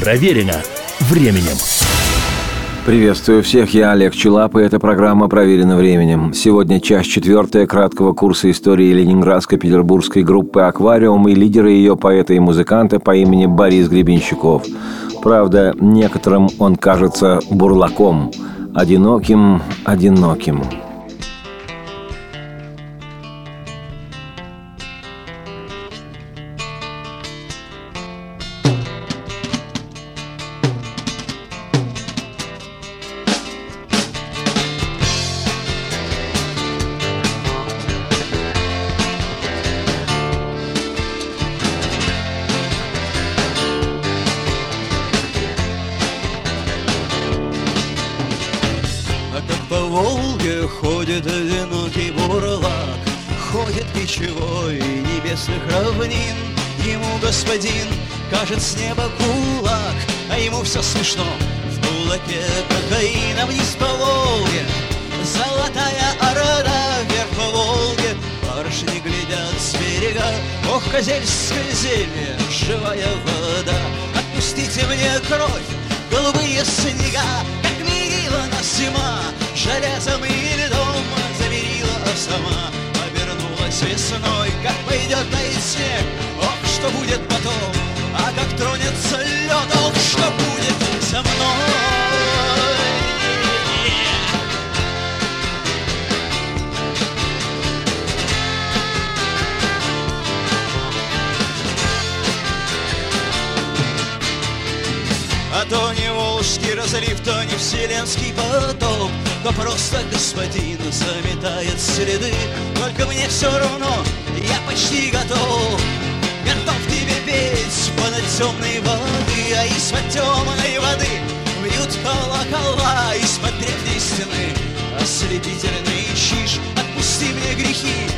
Проверено временем. Приветствую всех, я Олег Челап, и эта программа «Проверена временем». Сегодня часть четвертая краткого курса истории ленинградско-петербургской группы «Аквариум» и лидера ее поэта и музыканта по имени Борис Гребенщиков. Правда, некоторым он кажется бурлаком, одиноким, будет потом А как тронется лед, ох, что будет со мной? А то не Волжский разлив, то не Вселенский потоп То просто господин заметает следы. Только мне все равно, я почти готов Готов тебе петь понад темной воды А из-под темной воды бьют колокола Из-под древней стены ослепительный чиж Отпусти мне грехи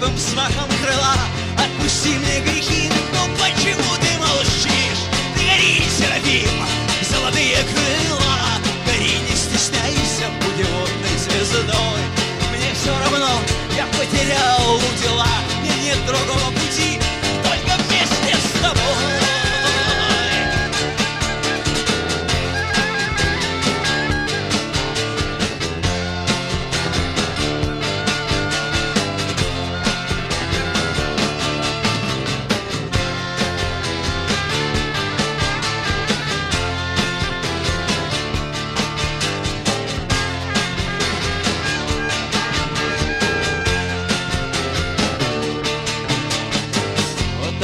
первым взмахом крыла Отпусти мне грехи, но почему ты молчишь? Ты гори, Серафим! золотые крыла Гори, не стесняйся, путеводной звездой Мне все равно, я потерял дела Мне нет другого пути,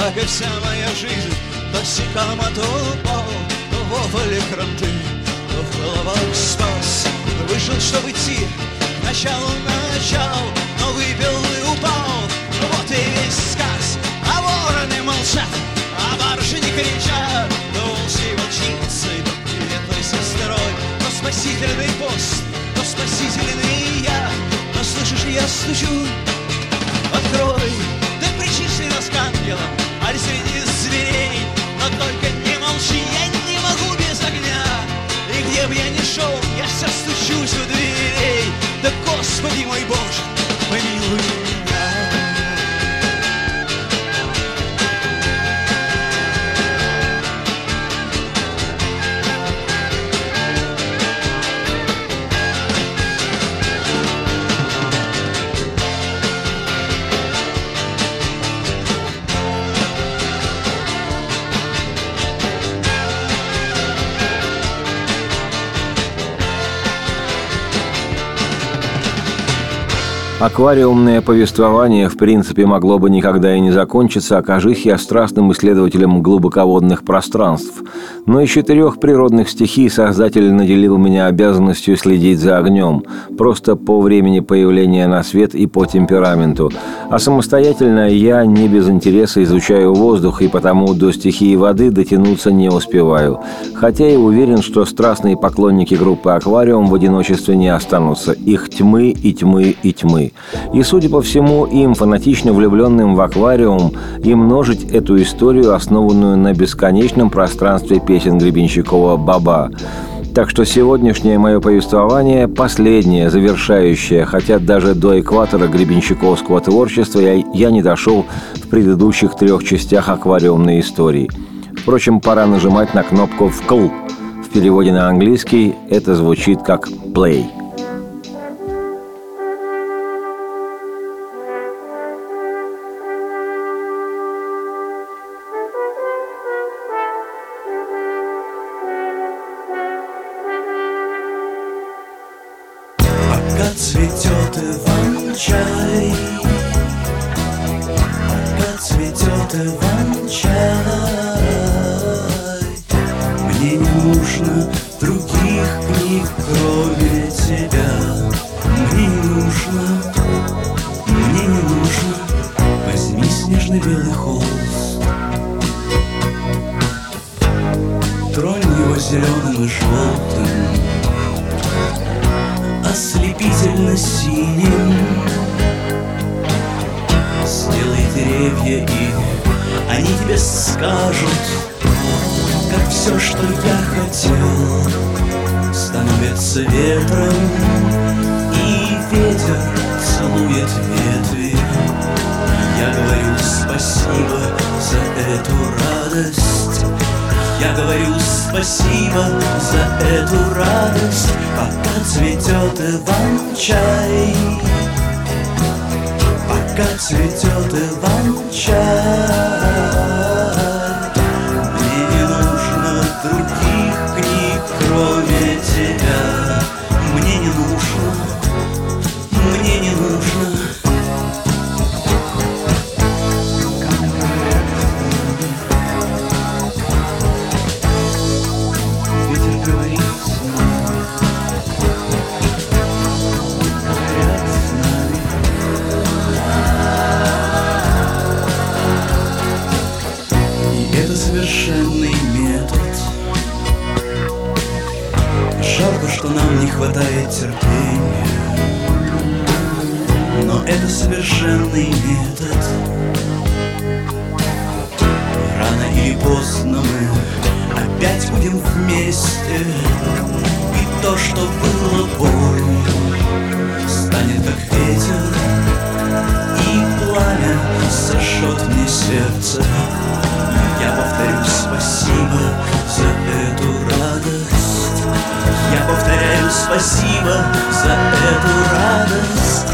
как и вся моя жизнь То сикама, то упал, то вофали кранты То в головах спас. Вышел, чтобы идти к началу начал Но выпил и упал. Вот и весь сказ А вороны молчат, а баржи не кричат То волчьей волчицей, то приветной сестрой. То спасительный пост, то спасительный я. Но слышишь, я стучу Открой, ты причисли нас к ангелам Аль среди зверей Но только не молчи, я не могу без огня. И где бы я ни шел, я все стучусь у дверей. Да Господи мой Боже, помилуй. меня Аквариумное повествование, в принципе, могло бы никогда и не закончиться, окажись я страстным исследователем глубоководных пространств. Но из четырех природных стихий Создатель наделил меня обязанностью следить за огнем, просто по времени появления на свет и по темпераменту. А самостоятельно я не без интереса изучаю воздух, и потому до стихии воды дотянуться не успеваю. Хотя и уверен, что страстные поклонники группы «Аквариум» в одиночестве не останутся. Их тьмы и тьмы и тьмы. И, судя по всему, им, фанатично влюбленным в аквариум, и множить эту историю, основанную на бесконечном пространстве песен Гребенщикова «Баба». Так что сегодняшнее мое повествование последнее, завершающее, хотя даже до экватора гребенщиковского творчества я, я не дошел в предыдущих трех частях аквариумной истории – Впрочем, пора нажимать на кнопку «вкл». В переводе на английский это звучит как «play». деревья и они тебе скажут, как все, что я хотел, становится ветром, и ветер целует ветви. Я говорю спасибо за эту радость. Я говорю спасибо за эту радость, пока цветет Иван-чай цветет иван-чай Мне не нужно других книг, кроме тебя. Мне не нужно, мне не нужно. что нам не хватает терпения. Но это совершенный метод. Рано или поздно мы опять будем вместе. И то, что было болью, станет как ветер. И пламя сожжет мне сердце. Я повторю спасибо за эту радость. Я повторю Говорю спасибо за эту радость.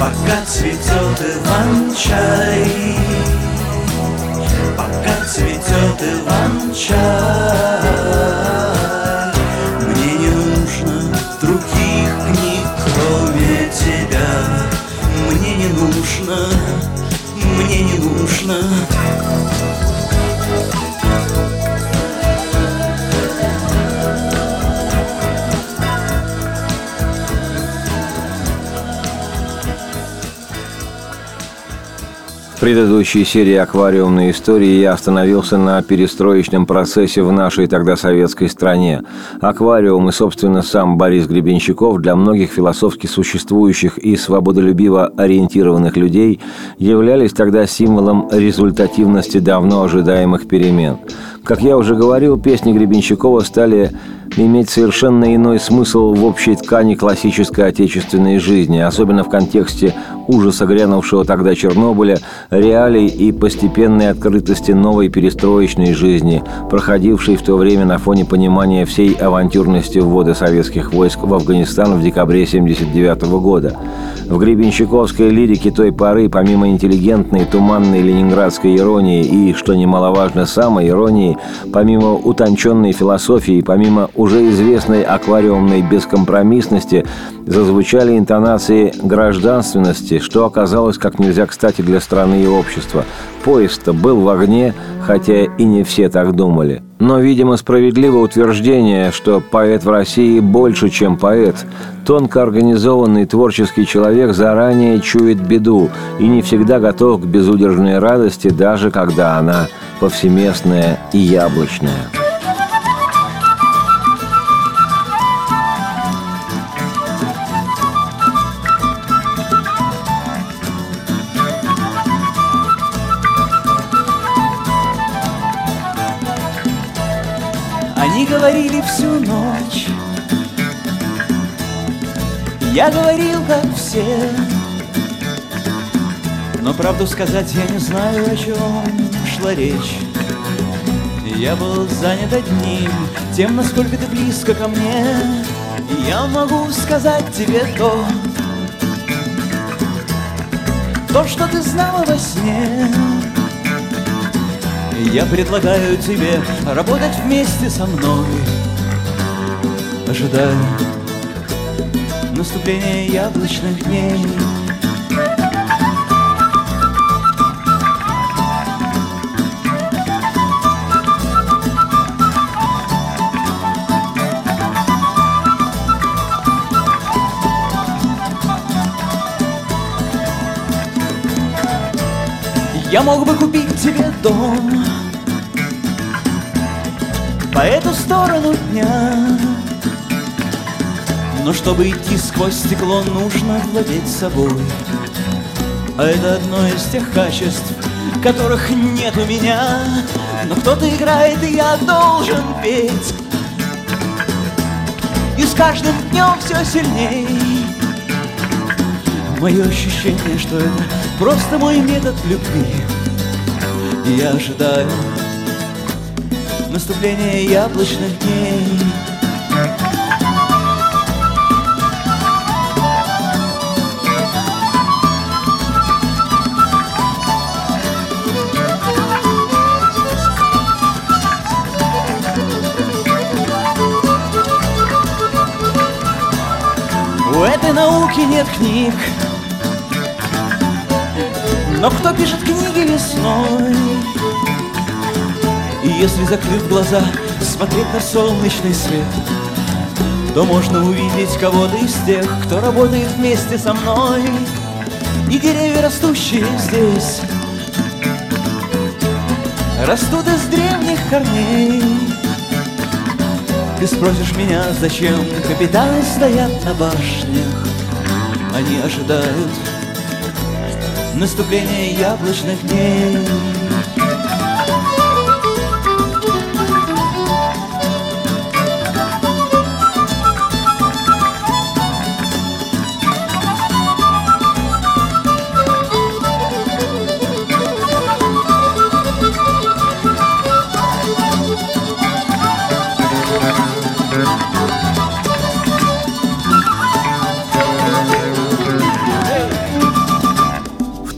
Пока цветет Иван-чай пьет Иван-чай Мне не нужно других книг, кроме тебя. Мне не нужно, мне не нужно. Предыдущей серии «Аквариумной истории» я остановился на перестроечном процессе в нашей тогда советской стране. Аквариум и, собственно, сам Борис Гребенщиков для многих философски существующих и свободолюбиво ориентированных людей являлись тогда символом результативности давно ожидаемых перемен. Как я уже говорил, песни Гребенщикова стали иметь совершенно иной смысл в общей ткани классической отечественной жизни, особенно в контексте ужаса грянувшего тогда Чернобыля, реалий и постепенной открытости новой перестроечной жизни, проходившей в то время на фоне понимания всей авантюрности ввода советских войск в Афганистан в декабре 1979 года. В гребенщиковской лирике той поры, помимо интеллигентной, туманной ленинградской иронии и, что немаловажно, самой иронии, помимо утонченной философии, помимо уже известной аквариумной бескомпромиссности, зазвучали интонации гражданственности, что оказалось как нельзя кстати для страны и общества. Поезд-то был в огне, хотя и не все так думали. Но, видимо, справедливо утверждение, что поэт в России больше, чем поэт. Тонко организованный творческий человек заранее чует беду и не всегда готов к безудержной радости, даже когда она повсеместная и яблочная. Говорили всю ночь. Я говорил, как все. Но правду сказать я не знаю, о чем шла речь. Я был занят одним Тем, насколько ты близко ко мне. И я могу сказать тебе то. То, что ты знала во сне я предлагаю тебе работать вместе со мной. Ожидая наступления яблочных дней. Я мог бы купить тебе дом По эту сторону дня. Но чтобы идти сквозь стекло, нужно владеть собой. А это одно из тех качеств, которых нет у меня. Но кто-то играет, и я должен петь. И с каждым днем все сильней. Мое ощущение, что это просто мой метод любви. И я ожидаю наступления яблочных дней У этой науки нет книг Но кто пишет книги весной? И если, закрыв глаза, смотреть на солнечный свет То можно увидеть кого-то из тех, кто работает вместе со мной И деревья, растущие здесь Растут из древних корней ты спросишь меня, зачем капитаны стоят на башнях? Они ожидают наступления яблочных дней.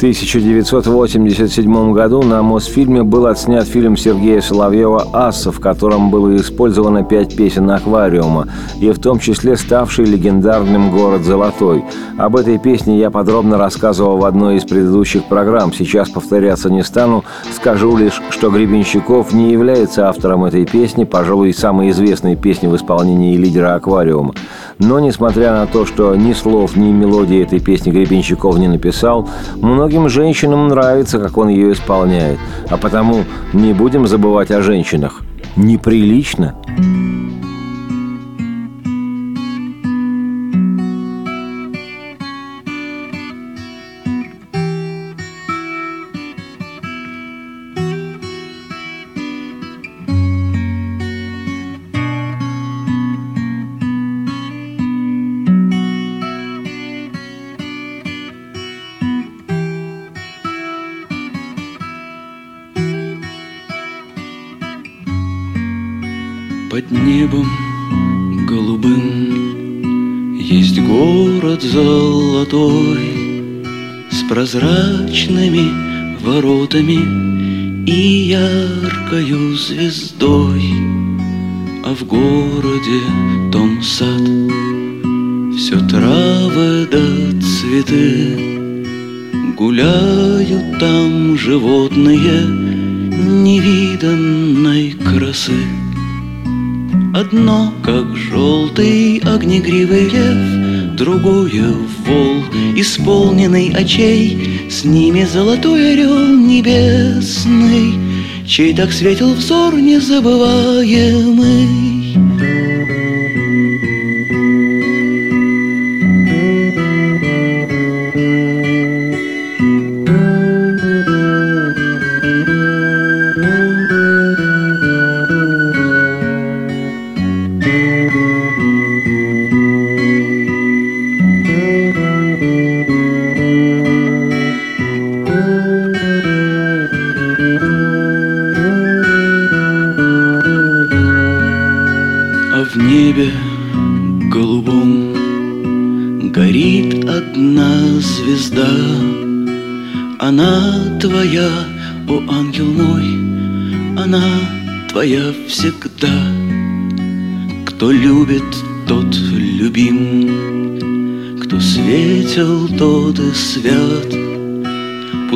1987 году на Мосфильме был отснят фильм Сергея Соловьева «Аса», в котором было использовано пять песен «Аквариума», и в том числе ставший легендарным «Город Золотой». Об этой песне я подробно рассказывал в одной из предыдущих программ. Сейчас повторяться не стану. Скажу лишь, что Гребенщиков не является автором этой песни, пожалуй, самой известной песни в исполнении лидера «Аквариума». Но, несмотря на то, что ни слов, ни мелодии этой песни Гребенщиков не написал, многим женщинам нравится, как он ее исполняет. А потому не будем забывать о женщинах. Неприлично. Под воротами И яркою звездой А в городе том сад. Все травы да цветы Гуляют там животные Невиданной красы. Одно, как желтый огнегривый лев, Другое — вол, исполненный очей, С ними золотой орел небесный, Чей так светил взор незабываемый.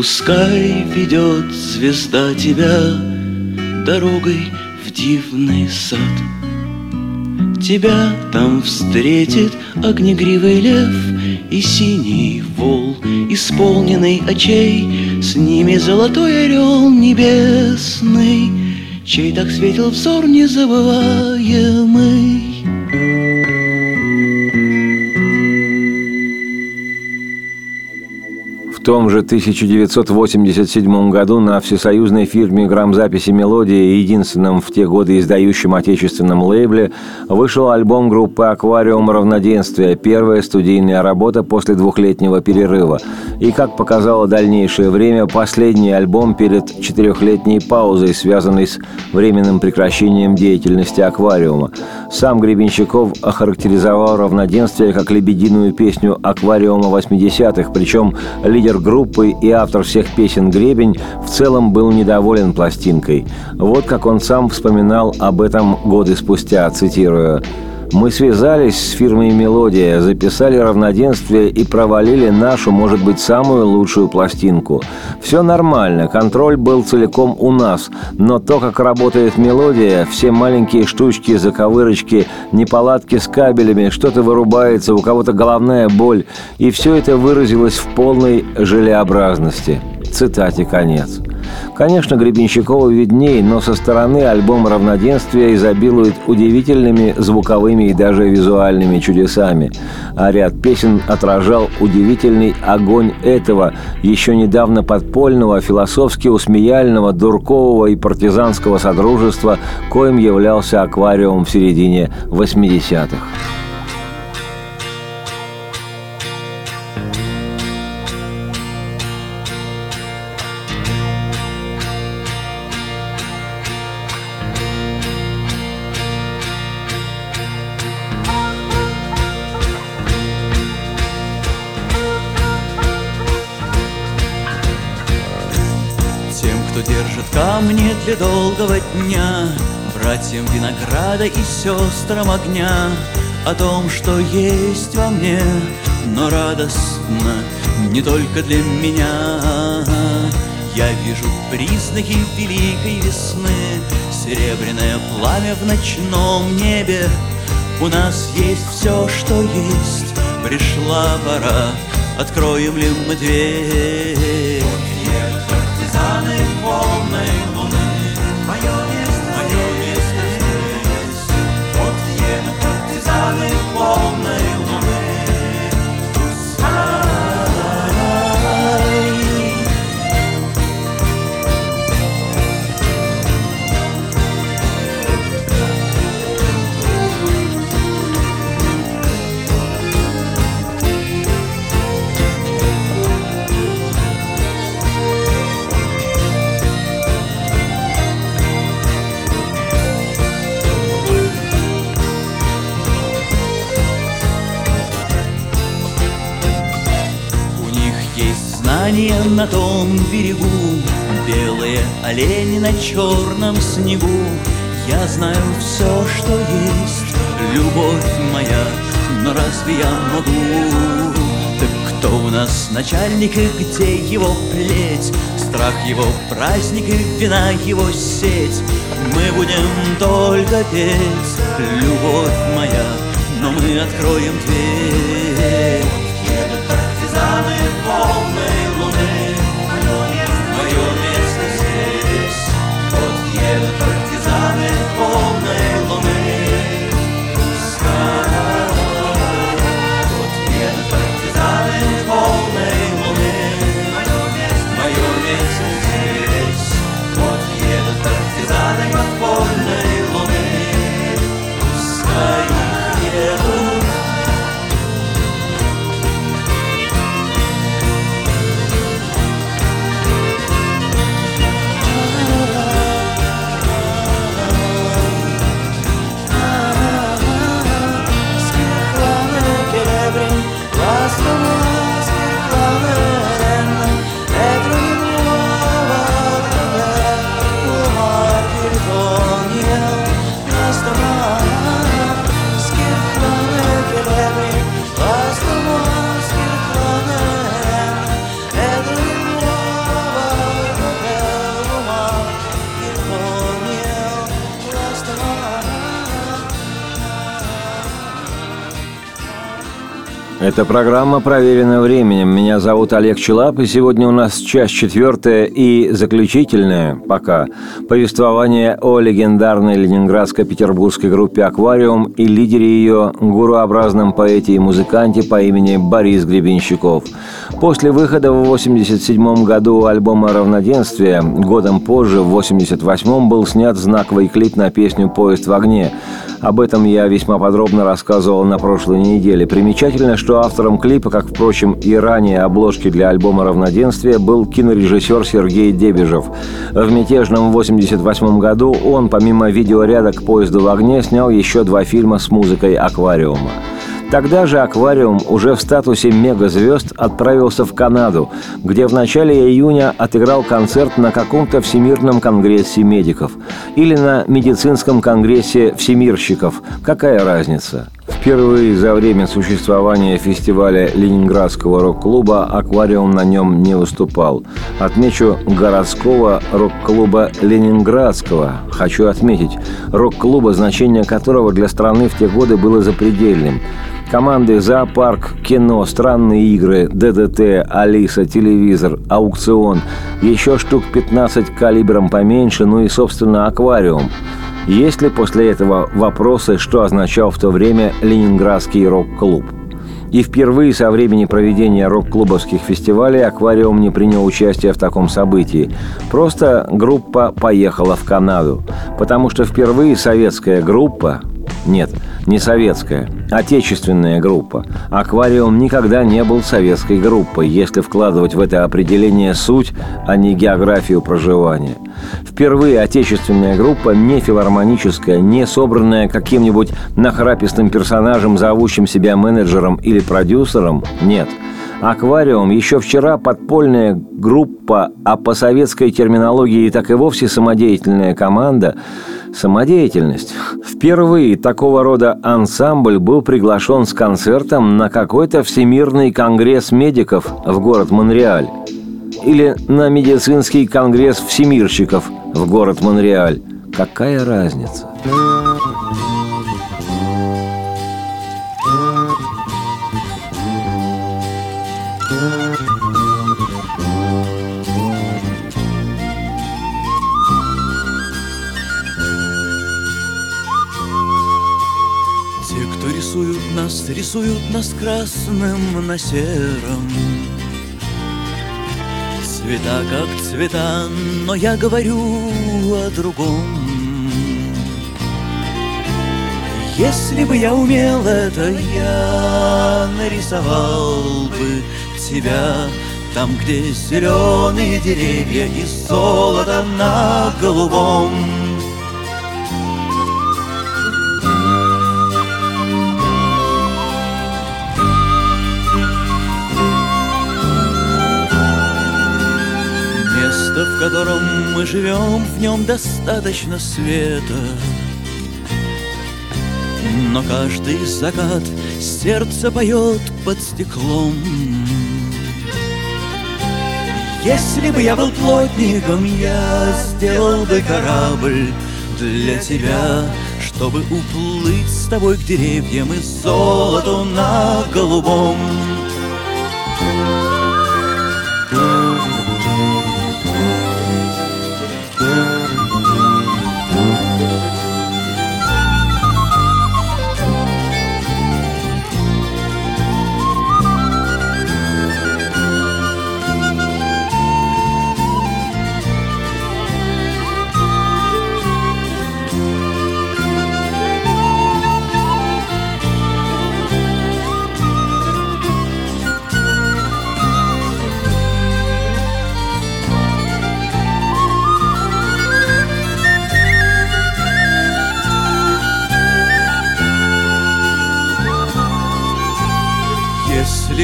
Пускай ведет звезда тебя дорогой в дивный сад. Тебя там встретит огнегривый лев И синий вол, исполненный очей С ними золотой орел небесный Чей так светил взор незабываемый том же 1987 году на всесоюзной фирме грамзаписи «Мелодия», единственном в те годы издающем отечественном лейбле, вышел альбом группы «Аквариум равноденствия», первая студийная работа после двухлетнего перерыва. И, как показало дальнейшее время, последний альбом перед четырехлетней паузой, связанной с временным прекращением деятельности «Аквариума». Сам Гребенщиков охарактеризовал равноденствие как лебединую песню «Аквариума 80-х», причем лидер лидер группы и автор всех песен «Гребень» в целом был недоволен пластинкой. Вот как он сам вспоминал об этом годы спустя, цитирую. Мы связались с фирмой «Мелодия», записали равноденствие и провалили нашу, может быть, самую лучшую пластинку. Все нормально, контроль был целиком у нас, но то, как работает «Мелодия», все маленькие штучки, заковырочки, неполадки с кабелями, что-то вырубается, у кого-то головная боль, и все это выразилось в полной желеобразности. Цитате конец. Конечно, Гребенщикову видней, но со стороны альбом «Равноденствие» изобилует удивительными звуковыми и даже визуальными чудесами. А ряд песен отражал удивительный огонь этого, еще недавно подпольного, философски усмеяльного, дуркового и партизанского содружества, коим являлся аквариум в середине 80-х. Для долгого дня. Братьям винограда и сестрам огня. О том, что есть во мне, но радостно Не только для меня. Я вижу признаки великой весны. Серебряное пламя в ночном небе. У нас есть все, что есть. Пришла пора, откроем ли мы дверь На том берегу, Белые олени на черном снегу. Я знаю все, что есть, любовь моя, Но разве я могу? Так кто у нас начальник и где его плеть? Страх его праздник и вина его сеть. Мы будем только петь, любовь моя, Но мы откроем дверь. Это программа «Проверено временем». Меня зовут Олег Челап, и сегодня у нас часть четвертая и заключительная, пока, повествование о легендарной ленинградско-петербургской группе «Аквариум» и лидере ее, гуруобразном поэте и музыканте по имени Борис Гребенщиков. После выхода в 1987 году альбома «Равноденствие», годом позже, в 1988 был снят знаковый клип на песню «Поезд в огне», об этом я весьма подробно рассказывал на прошлой неделе. Примечательно, что автором клипа, как, впрочем, и ранее обложки для альбома «Равноденствие», был кинорежиссер Сергей Дебежев. В мятежном 88 году он, помимо видеоряда «К поезду в огне», снял еще два фильма с музыкой «Аквариума». Тогда же «Аквариум» уже в статусе мегазвезд отправился в Канаду, где в начале июня отыграл концерт на каком-то Всемирном конгрессе медиков или на медицинском конгрессе всемирщиков. Какая разница? Впервые за время существования фестиваля Ленинградского рок-клуба «Аквариум» на нем не выступал. Отмечу городского рок-клуба Ленинградского. Хочу отметить, рок-клуба, значение которого для страны в те годы было запредельным. Команды «Зоопарк», «Кино», «Странные игры», «ДДТ», «Алиса», «Телевизор», «Аукцион», еще штук 15 калибром поменьше, ну и, собственно, «Аквариум». Есть ли после этого вопросы, что означал в то время Ленинградский рок-клуб? И впервые со времени проведения рок-клубовских фестивалей «Аквариум» не принял участие в таком событии. Просто группа поехала в Канаду. Потому что впервые советская группа нет, не советская, отечественная группа. «Аквариум» никогда не был советской группой, если вкладывать в это определение суть, а не географию проживания. Впервые отечественная группа не филармоническая, не собранная каким-нибудь нахрапистым персонажем, зовущим себя менеджером или продюсером, нет – «Аквариум» еще вчера подпольная группа, а по советской терминологии так и вовсе самодеятельная команда – Самодеятельность. Впервые такого рода ансамбль был приглашен с концертом на какой-то всемирный конгресс медиков в город Монреаль. Или на медицинский конгресс всемирщиков в город Монреаль. Какая разница? Нас рисуют нас красным на сером. Цвета как цвета, но я говорю о другом. Если бы я умел это, я нарисовал бы тебя Там, где зеленые деревья и золото на голубом котором мы живем, в нем достаточно света. Но каждый закат сердце поет под стеклом. Если бы я был плотником, я сделал бы корабль для тебя, чтобы уплыть с тобой к деревьям и золоту на голубом.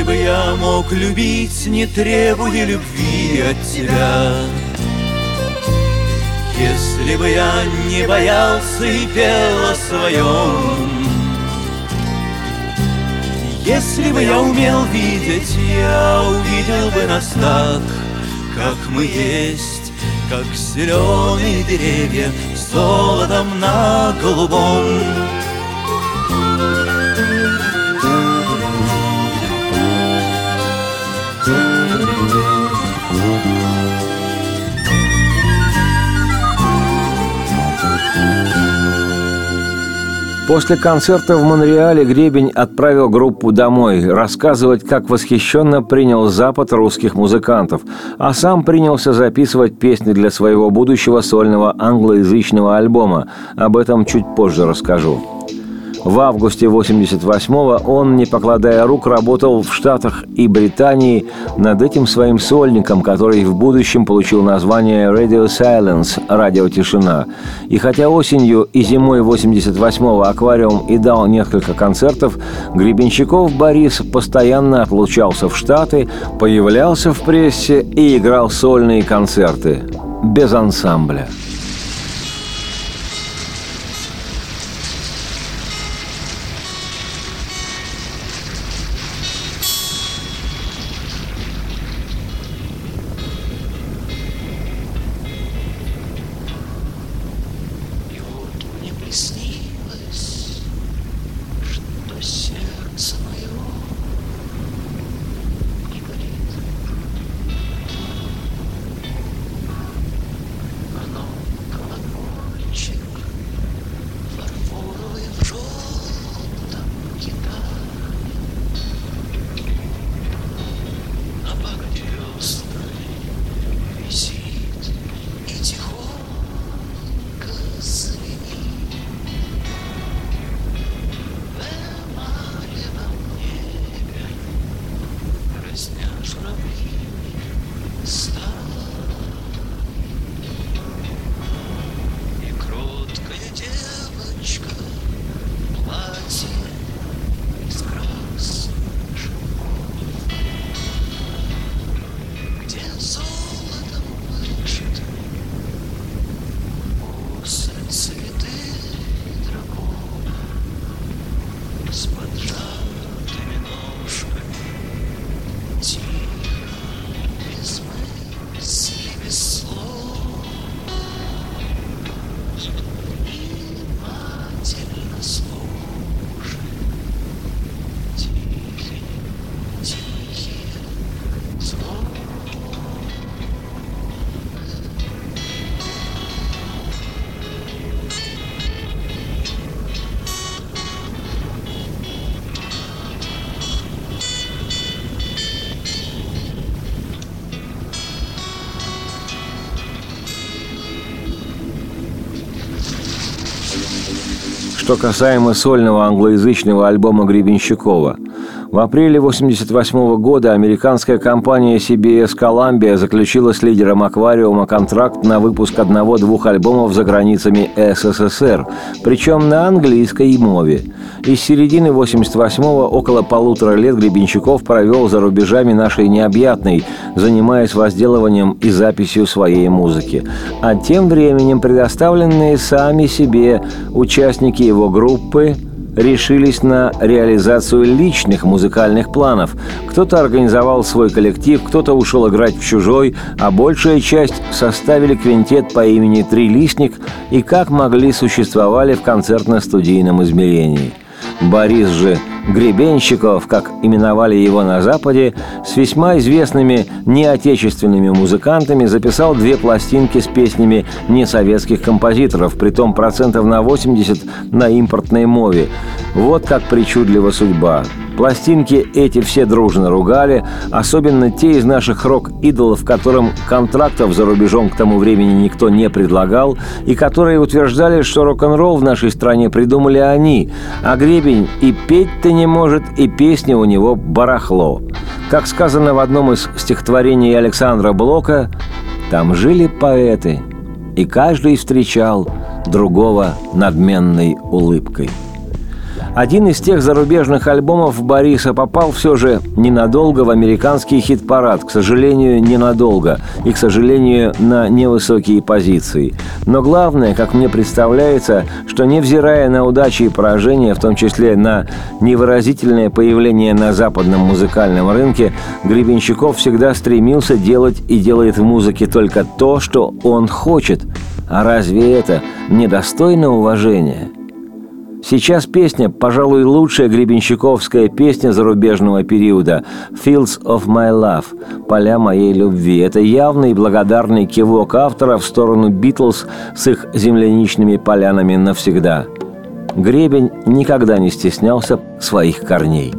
Бы я мог любить, не требуя любви от тебя. Если бы я не боялся и пел о своем, Если бы я умел видеть, я увидел бы нас так, как мы есть, Как зеленые деревья золотом на голубом. После концерта в Монреале Гребень отправил группу домой рассказывать, как восхищенно принял Запад русских музыкантов, а сам принялся записывать песни для своего будущего сольного англоязычного альбома. Об этом чуть позже расскажу. В августе 88-го он, не покладая рук, работал в Штатах и Британии над этим своим сольником, который в будущем получил название Radio Silence – «Радио Тишина». И хотя осенью и зимой 88-го «Аквариум» и дал несколько концертов, Гребенщиков Борис постоянно отлучался в Штаты, появлялся в прессе и играл сольные концерты без ансамбля. Что касаемо сольного англоязычного альбома Гребенщикова – в апреле 1988 года американская компания CBS Columbia заключила с лидером «Аквариума» контракт на выпуск одного-двух альбомов за границами СССР, причем на английской мове. И с середины 1988-го около полутора лет Гребенщиков провел за рубежами нашей необъятной, занимаясь возделыванием и записью своей музыки. А тем временем предоставленные сами себе участники его группы – решились на реализацию личных музыкальных планов. Кто-то организовал свой коллектив, кто-то ушел играть в чужой, а большая часть составили квинтет по имени «Трилистник» и как могли существовали в концертно-студийном измерении. Борис же Гребенщиков, как именовали его на Западе, с весьма известными неотечественными музыкантами записал две пластинки с песнями несоветских композиторов, притом процентов на 80 на импортной мове. Вот как причудлива судьба. Пластинки эти все дружно ругали, особенно те из наших рок-идолов, которым контрактов за рубежом к тому времени никто не предлагал, и которые утверждали, что рок-н-ролл в нашей стране придумали они, а Гребень и петь-то не может, и песни у него барахло. Как сказано в одном из стихотворений Александра Блока, «Там жили поэты, и каждый встречал другого надменной улыбкой». Один из тех зарубежных альбомов Бориса попал все же ненадолго в американский хит-парад, к сожалению, ненадолго, и, к сожалению, на невысокие позиции. Но главное, как мне представляется, что невзирая на удачи и поражения, в том числе на невыразительное появление на западном музыкальном рынке, Гребенщиков всегда стремился делать и делает в музыке только то, что он хочет. А разве это недостойно уважения? Сейчас песня, пожалуй, лучшая гребенщиковская песня зарубежного периода «Fields of My Love» – «Поля моей любви». Это явный благодарный кивок автора в сторону «Битлз» с их земляничными полянами навсегда. Гребень никогда не стеснялся своих корней.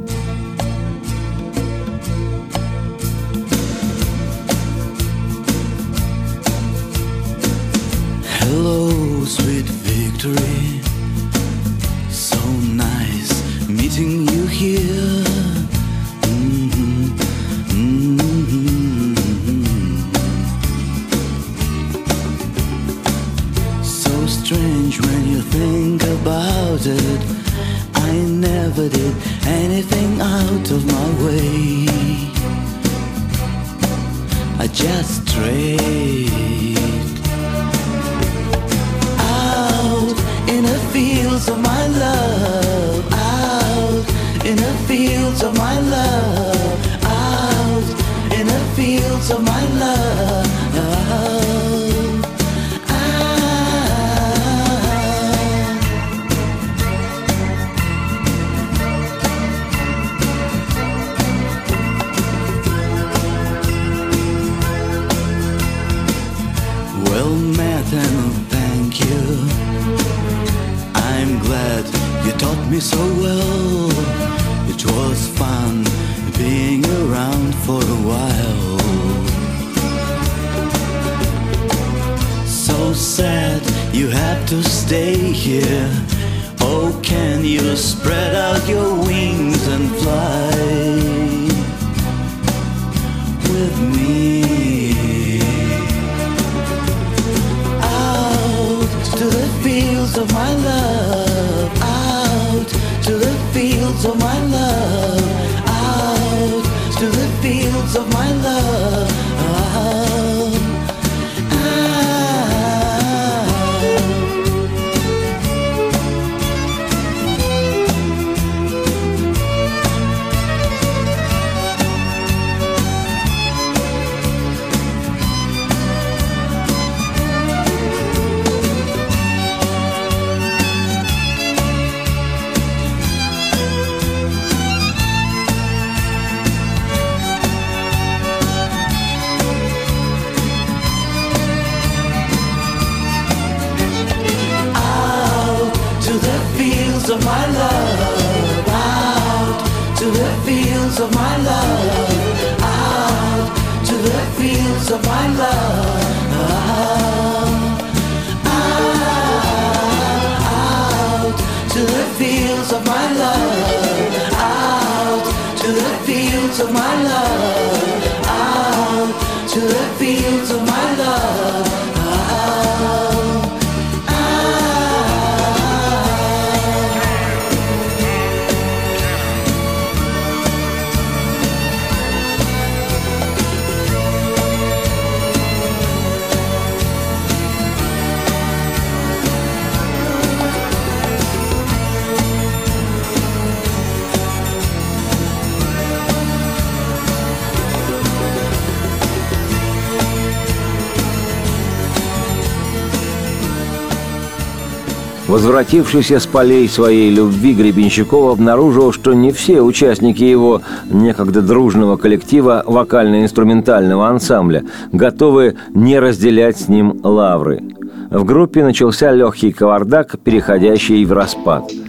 Возвратившийся с полей своей любви Гребенщиков обнаружил, что не все участники его некогда дружного коллектива вокально-инструментального ансамбля готовы не разделять с ним лавры. В группе начался легкий кавардак, переходящий в распад –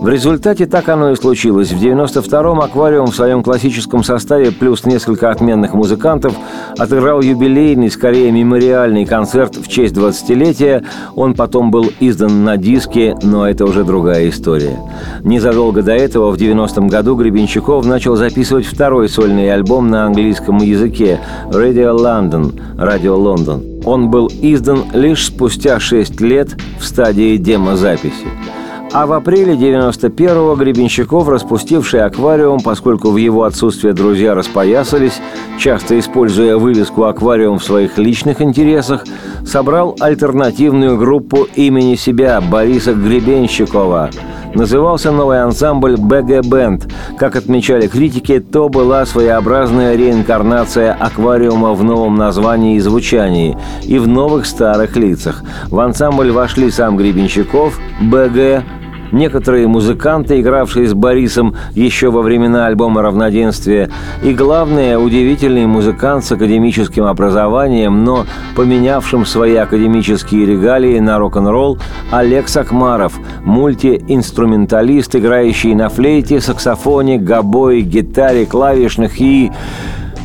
в результате так оно и случилось. В 92-м «Аквариум» в своем классическом составе плюс несколько отменных музыкантов отыграл юбилейный, скорее мемориальный концерт в честь 20-летия. Он потом был издан на диске, но это уже другая история. Незадолго до этого, в 90-м году, Гребенщиков начал записывать второй сольный альбом на английском языке «Radio London» – «Radio London». Он был издан лишь спустя 6 лет в стадии демозаписи. А в апреле 91-го Гребенщиков, распустивший аквариум, поскольку в его отсутствие друзья распоясались, часто используя вывеску «Аквариум» в своих личных интересах, собрал альтернативную группу имени себя Бориса Гребенщикова. Назывался новый ансамбль «БГ Бенд». Как отмечали критики, то была своеобразная реинкарнация аквариума в новом названии и звучании, и в новых старых лицах. В ансамбль вошли сам Гребенщиков, БГ, некоторые музыканты, игравшие с Борисом еще во времена альбома «Равноденствие», и, главное, удивительный музыкант с академическим образованием, но поменявшим свои академические регалии на рок-н-ролл Олег Сакмаров, мультиинструменталист, играющий на флейте, саксофоне, гобое, гитаре, клавишных и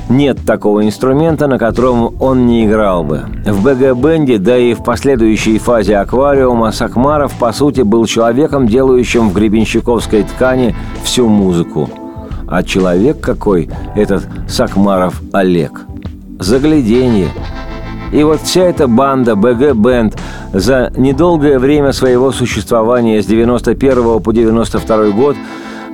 нет такого инструмента, на котором он не играл бы. В БГ-бенде, да и в последующей фазе аквариума, Сакмаров, по сути, был человеком, делающим в гребенщиковской ткани всю музыку. А человек какой этот Сакмаров Олег? Загляденье. И вот вся эта банда БГ-бенд за недолгое время своего существования с 91 по 92 год –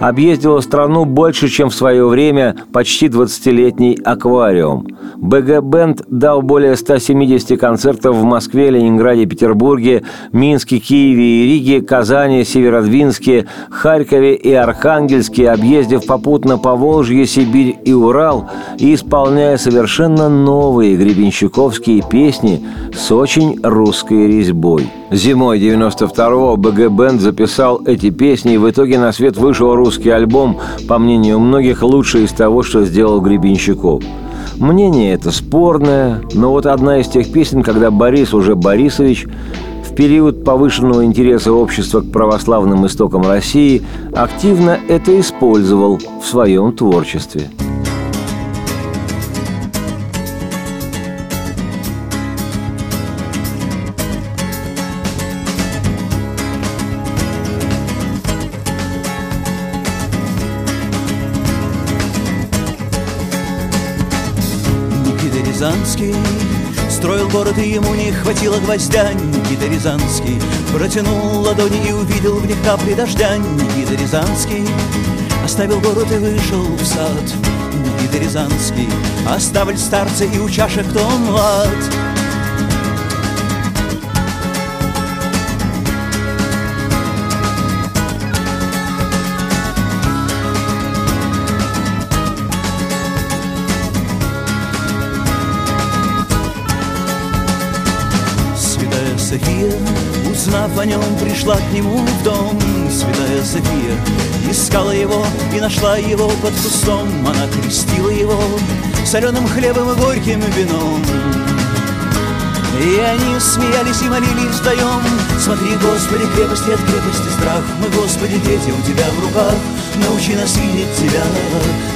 объездила страну больше, чем в свое время почти 20-летний аквариум. БГ Бенд дал более 170 концертов в Москве, Ленинграде, Петербурге, Минске, Киеве и Риге, Казани, Северодвинске, Харькове и Архангельске, объездив попутно по Волжье, Сибирь и Урал и исполняя совершенно новые гребенщиковские песни с очень русской резьбой. Зимой 92-го БГ Бенд записал эти песни, и в итоге на свет вышел русский альбом, по мнению многих, лучший из того, что сделал Гребенщиков. Мнение это спорное, но вот одна из тех песен, когда Борис уже Борисович в период повышенного интереса общества к православным истокам России активно это использовал в своем творчестве – И ему не хватило гвоздя Никита Рязанский Протянул ладони и увидел в них капли дождя Никита Рязанский Оставил город и вышел в сад. Никита Рязанский Оставль старца и у чашек кто млад узнав о нем, пришла к нему в дом. Святая София искала его и нашла его под кустом. Она крестила его соленым хлебом и горьким вином. И они смеялись и молились вдвоем Смотри, Господи, крепости от крепости страх Мы, Господи, дети у Тебя в руках Научи нас видеть Тебя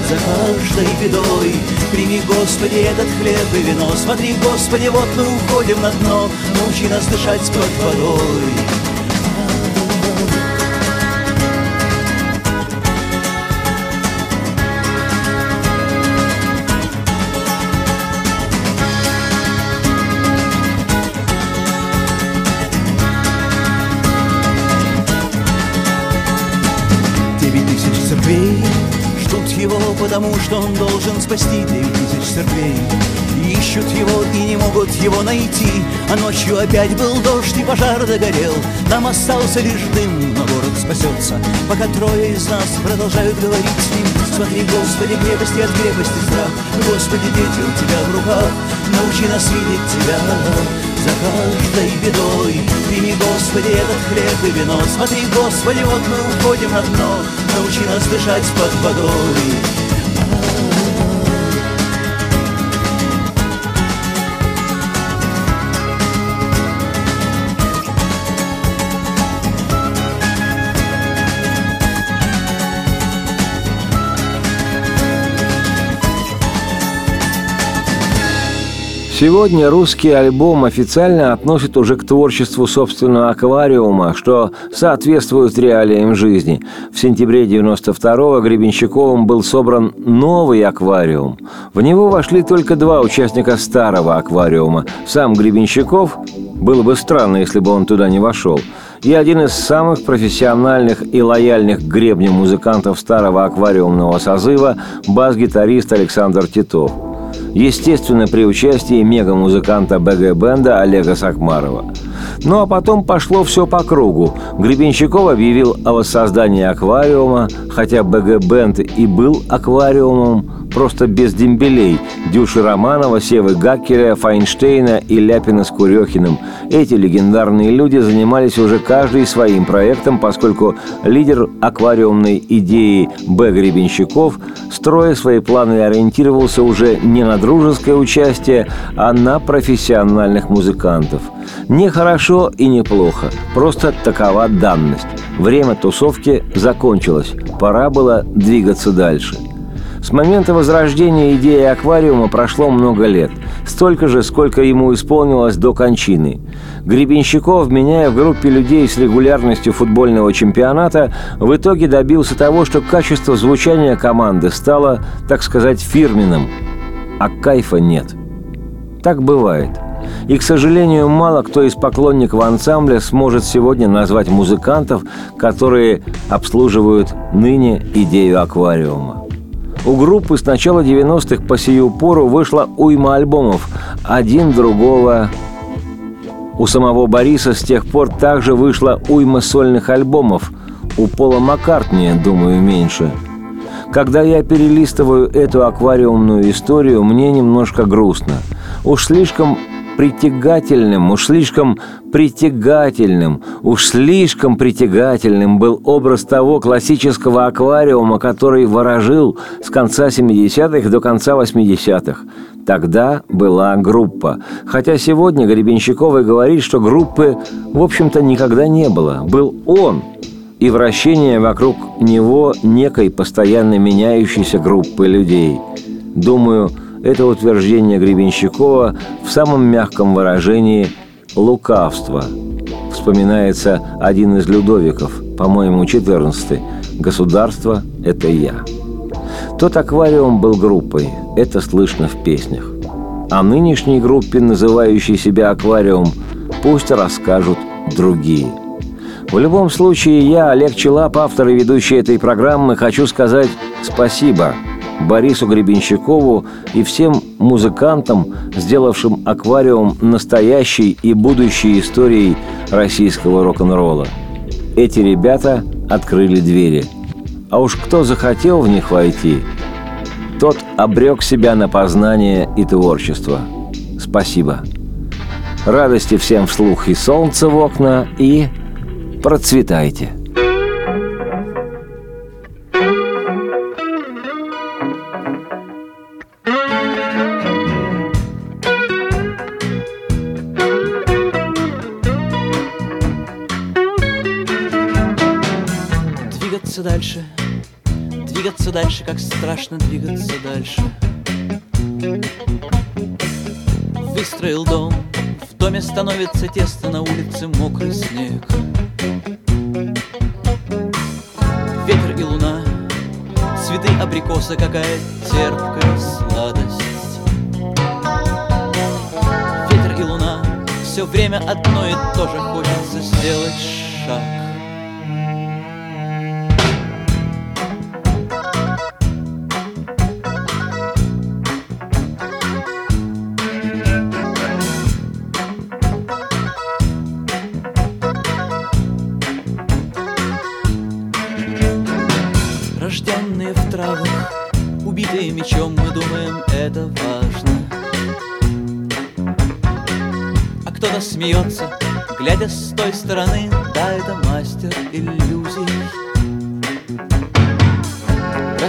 за каждой бедой. Прими, Господи, этот хлеб и вино. Смотри, Господи, вот мы уходим на дно. Научи нас дышать под водой потому что он должен спасти девять тысяч церквей. Ищут его и не могут его найти, а ночью опять был дождь и пожар догорел. Там остался лишь дым, но город спасется, пока трое из нас продолжают говорить с ним. Смотри, Господи, крепости от крепости страх, Господи, дети у Тебя в руках, научи нас видеть Тебя за каждой бедой. Прими, Господи, этот хлеб и вино, смотри, Господи, вот мы уходим на дно, научи нас дышать под водой. Сегодня русский альбом официально относит уже к творчеству собственного аквариума, что соответствует реалиям жизни. В сентябре 92-го Гребенщиковым был собран новый аквариум. В него вошли только два участника старого аквариума. Сам Гребенщиков, было бы странно, если бы он туда не вошел, и один из самых профессиональных и лояльных к гребню музыкантов старого аквариумного созыва – бас-гитарист Александр Титов – Естественно, при участии мега-музыканта БГ-бенда Олега Сакмарова. Ну а потом пошло все по кругу. Гребенщиков объявил о воссоздании аквариума, хотя БГ-бенд и был аквариумом, просто без дембелей Дюши Романова, Севы Гаккеля, Файнштейна и Ляпина с Курехиным. Эти легендарные люди занимались уже каждый своим проектом, поскольку лидер аквариумной идеи Б. Гребенщиков, строя свои планы, ориентировался уже не на дружеское участие, а на профессиональных музыкантов. Не хорошо и не плохо, просто такова данность. Время тусовки закончилось, пора было двигаться дальше. С момента возрождения идеи аквариума прошло много лет. Столько же, сколько ему исполнилось до кончины. Гребенщиков, меняя в группе людей с регулярностью футбольного чемпионата, в итоге добился того, что качество звучания команды стало, так сказать, фирменным. А кайфа нет. Так бывает. И, к сожалению, мало кто из поклонников ансамбля сможет сегодня назвать музыкантов, которые обслуживают ныне идею аквариума. У группы с начала 90-х по сию пору вышла уйма альбомов, один другого. У самого Бориса с тех пор также вышла уйма сольных альбомов. У Пола Маккартни, думаю, меньше. Когда я перелистываю эту аквариумную историю, мне немножко грустно. Уж слишком притягательным, уж слишком притягательным, уж слишком притягательным был образ того классического аквариума, который ворожил с конца 70-х до конца 80-х. Тогда была группа. Хотя сегодня Гребенщиковый говорит, что группы, в общем-то, никогда не было. Был он, и вращение вокруг него некой постоянно меняющейся группы людей. Думаю, это утверждение Гребенщикова в самом мягком выражении «лукавство». Вспоминается один из Людовиков, по-моему, 14 «Государство – это я». Тот аквариум был группой, это слышно в песнях. О нынешней группе, называющей себя аквариум, пусть расскажут другие. В любом случае, я, Олег Челап, автор и ведущий этой программы, хочу сказать спасибо – Борису Гребенщикову и всем музыкантам, сделавшим аквариум настоящей и будущей историей российского рок-н-ролла. Эти ребята открыли двери. А уж кто захотел в них войти, тот обрек себя на познание и творчество. Спасибо. Радости всем вслух и солнца в окна, и процветайте. Как страшно двигаться дальше. Выстроил дом, в доме становится тесно, на улице мокрый снег. Ветер и луна, цветы абрикоса, какая терпкая сладость. Ветер и луна, все время одно и то же хочется сделать шаг.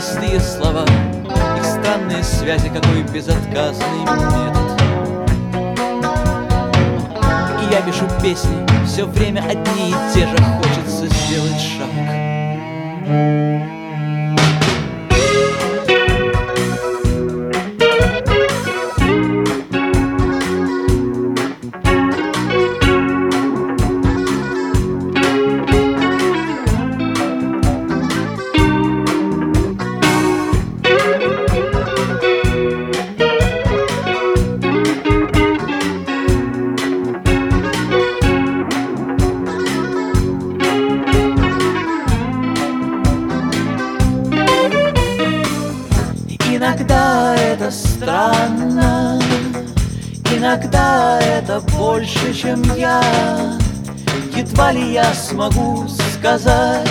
Простые слова, их странные связи, какой безотказный метод. И я пишу песни, все время одни и те же, хочется сделать шаг. Смогу сказать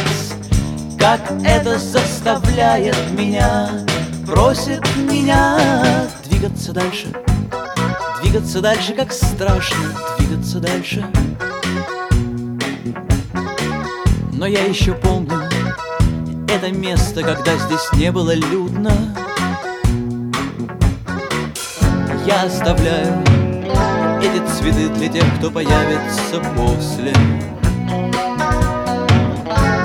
Как это заставляет меня просит меня двигаться дальше. Двигаться дальше, как страшно двигаться дальше. Но я еще помню это место, когда здесь не было людно. Я оставляю эти цветы для тех, кто появится после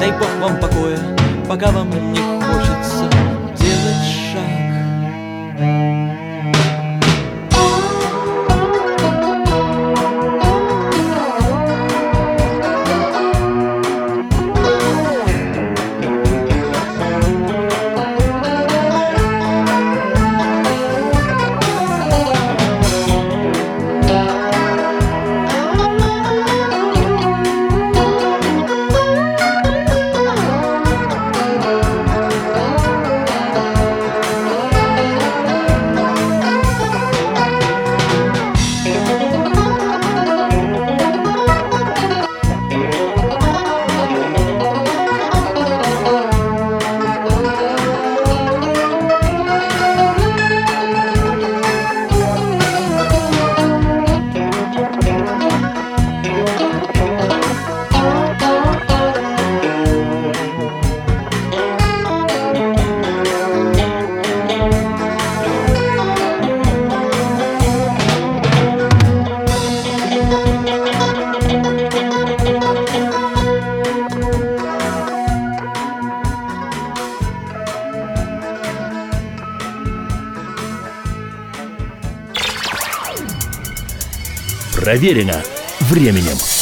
Дай Бог вам покоя, пока вам не хочется делать шаг Проверено временем.